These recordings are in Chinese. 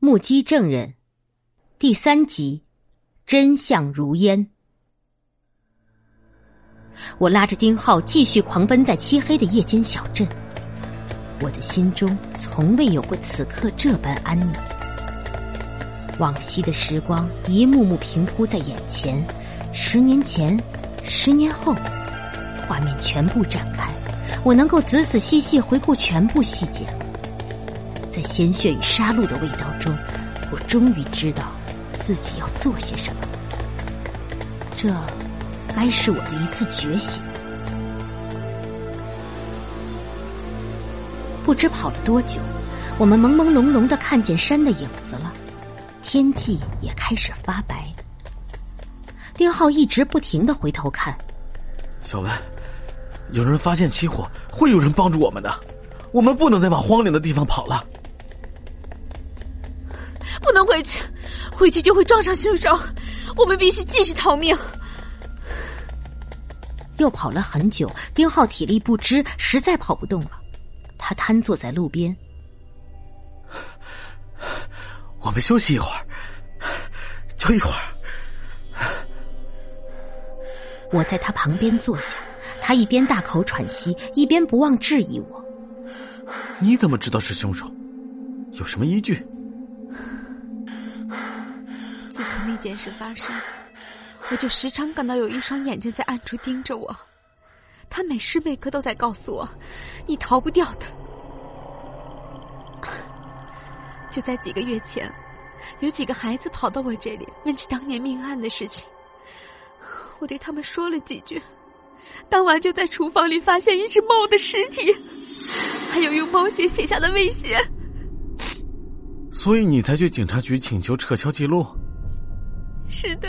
目击证人，第三集，真相如烟。我拉着丁浩继续狂奔在漆黑的夜间小镇，我的心中从未有过此刻这般安宁。往昔的时光一幕幕平铺在眼前，十年前，十年后，画面全部展开，我能够仔仔细细回顾全部细节。在鲜血与杀戮的味道中，我终于知道自己要做些什么。这，该是我的一次觉醒。不知跑了多久，我们朦朦胧胧的看见山的影子了，天际也开始发白。丁浩一直不停的回头看。小文，有人发现起火，会有人帮助我们的，我们不能再往荒凉的地方跑了。不能回去，回去就会撞上凶手。我们必须继续逃命。又跑了很久，丁浩体力不支，实在跑不动了。他瘫坐在路边。我们休息一会儿，就一会儿。我在他旁边坐下，他一边大口喘息，一边不忘质疑我：“你怎么知道是凶手？有什么依据？”那件事发生，我就时常感到有一双眼睛在暗处盯着我，他每时每刻都在告诉我：“你逃不掉的。”就在几个月前，有几个孩子跑到我这里问起当年命案的事情，我对他们说了几句，当晚就在厨房里发现一只猫的尸体，还有用猫血写下的威胁。所以你才去警察局请求撤销记录。是的，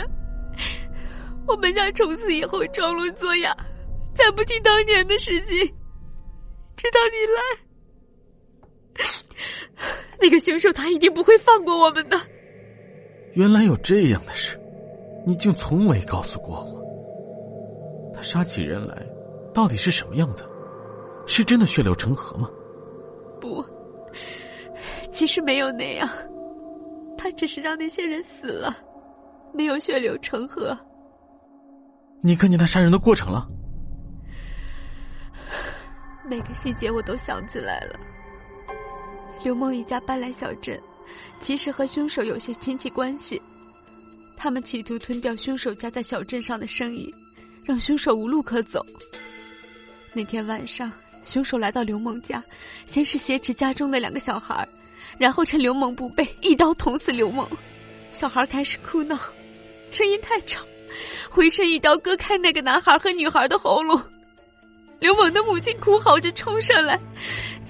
我们想从此以后装聋作哑，再不提当年的事情，直到你来。那个凶手他一定不会放过我们的。原来有这样的事，你竟从未告诉过我。他杀起人来，到底是什么样子？是真的血流成河吗？不，其实没有那样，他只是让那些人死了。没有血流成河。你看见他杀人的过程了？每个细节我都想起来了。刘梦一家搬来小镇，其实和凶手有些亲戚关系。他们企图吞掉凶手家在小镇上的生意，让凶手无路可走。那天晚上，凶手来到刘梦家，先是挟持家中的两个小孩，然后趁刘梦不备，一刀捅死刘梦。小孩开始哭闹。声音太吵，回身一刀割开那个男孩和女孩的喉咙。刘猛的母亲哭嚎着冲上来，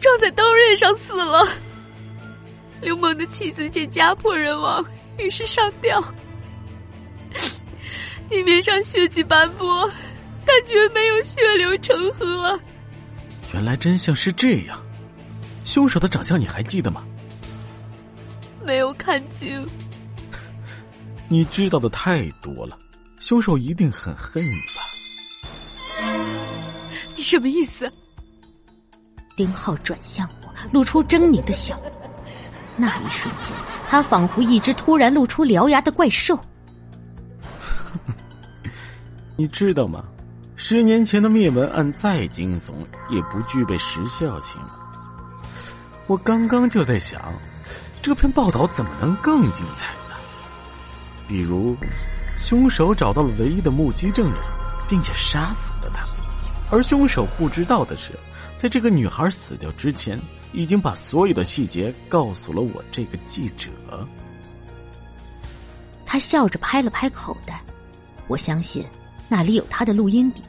撞在刀刃上死了。刘猛的妻子见家破人亡，于是上吊。地面上血迹斑驳，但绝没有血流成河。原来真相是这样，凶手的长相你还记得吗？没有看清。你知道的太多了，凶手一定很恨你吧？你什么意思？丁浩转向我，露出狰狞的笑。那一瞬间，他仿佛一只突然露出獠牙的怪兽。你知道吗？十年前的灭门案再惊悚，也不具备时效性。我刚刚就在想，这篇报道怎么能更精彩？比如，凶手找到了唯一的目击证人，并且杀死了他。而凶手不知道的是，在这个女孩死掉之前，已经把所有的细节告诉了我这个记者。他笑着拍了拍口袋，我相信那里有他的录音笔。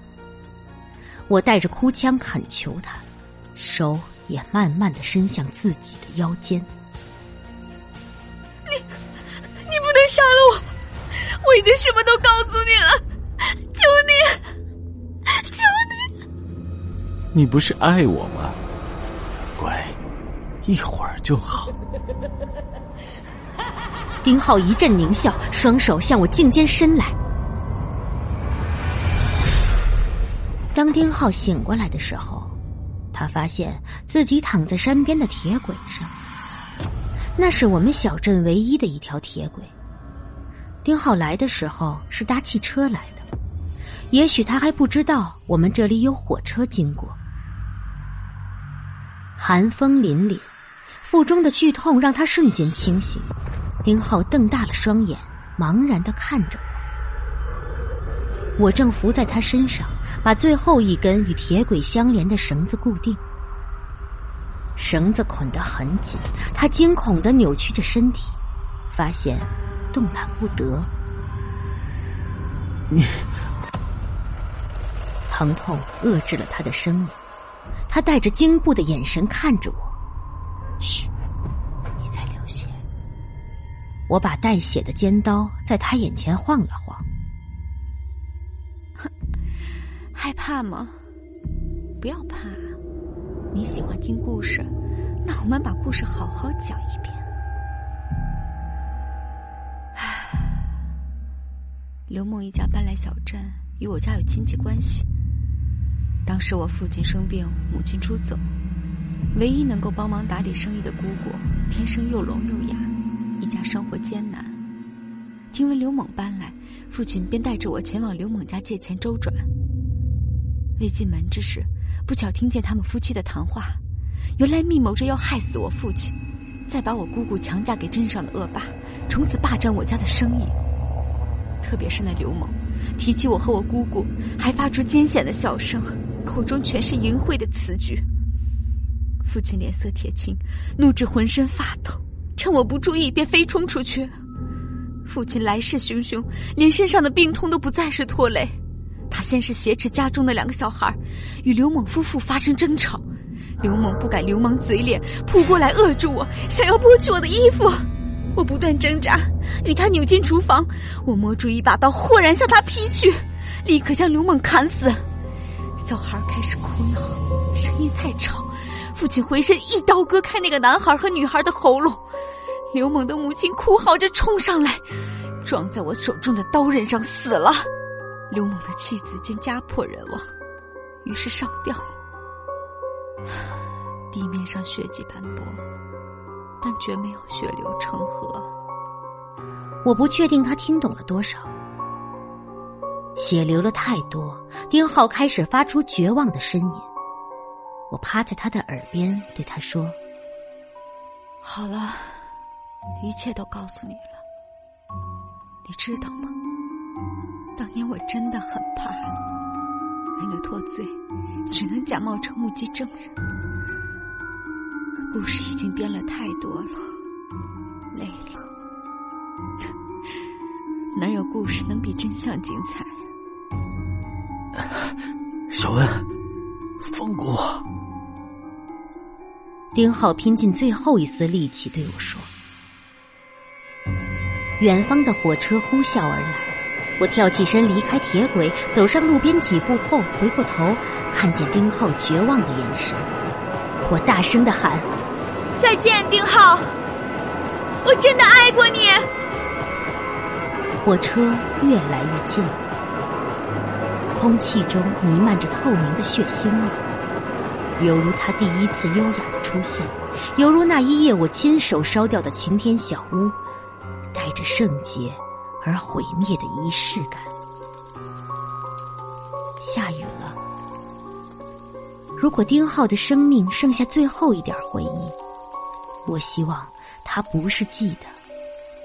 我带着哭腔恳求他，手也慢慢的伸向自己的腰间。我已经什么都告诉你了，求你，求你！你不是爱我吗？乖，一会儿就好。丁浩一阵狞笑，双手向我颈间伸来。当丁浩醒过来的时候，他发现自己躺在山边的铁轨上。那是我们小镇唯一的一条铁轨。丁浩来的时候是搭汽车来的，也许他还不知道我们这里有火车经过。寒风凛凛，腹中的剧痛让他瞬间清醒。丁浩瞪大了双眼，茫然的看着我。我正伏在他身上，把最后一根与铁轨相连的绳子固定。绳子捆得很紧，他惊恐的扭曲着身体，发现动弹不得。你，疼痛遏制了他的声音，他带着惊怖的眼神看着我。嘘，你在流血。我把带血的尖刀在他眼前晃了晃。哼，害怕吗？不要怕。你喜欢听故事，那我们把故事好好讲一遍。刘梦一家搬来小镇，与我家有亲戚关系。当时我父亲生病，母亲出走，唯一能够帮忙打理生意的姑姑，天生又聋又哑，一家生活艰难。听闻刘猛搬来，父亲便带着我前往刘猛家借钱周转。未进门之时。不巧听见他们夫妻的谈话，原来密谋着要害死我父亲，再把我姑姑强嫁给镇上的恶霸，从此霸占我家的生意。特别是那刘猛，提起我和我姑姑，还发出艰险的笑声，口中全是淫秽的词句。父亲脸色铁青，怒至浑身发抖，趁我不注意便飞冲出去。父亲来势汹汹，连身上的病痛都不再是拖累。他先是挟持家中的两个小孩，与刘猛夫妇发生争吵。刘猛不敢流氓嘴脸，扑过来扼住我，想要剥去我的衣服。我不断挣扎，与他扭进厨房。我摸出一把刀，豁然向他劈去，立刻将刘猛砍死。小孩开始哭闹，声音太吵。父亲回身一刀割开那个男孩和女孩的喉咙。刘猛的母亲哭嚎着冲上来，撞在我手中的刀刃上死了。刘猛的妻子见家破人亡，于是上吊。地面上血迹斑驳，但绝没有血流成河。我不确定他听懂了多少。血流了太多，丁浩开始发出绝望的呻吟。我趴在他的耳边对他说：“好了，一切都告诉你了。你知道吗？”当年我真的很怕，为了脱罪，只能假冒成目击证人。故事已经编了太多了，累了。哪有故事能比真相精彩？小文，放过我！丁浩拼尽最后一丝力气对我说：“远方的火车呼啸而来。”我跳起身，离开铁轨，走上路边几步后，回过头，看见丁浩绝望的眼神。我大声的喊：“再见，丁浩！我真的爱过你。”火车越来越近，空气中弥漫着透明的血腥味，犹如他第一次优雅的出现，犹如那一夜我亲手烧掉的晴天小屋，带着圣洁。而毁灭的仪式感。下雨了。如果丁浩的生命剩下最后一点回忆，我希望他不是记得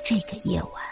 这个夜晚。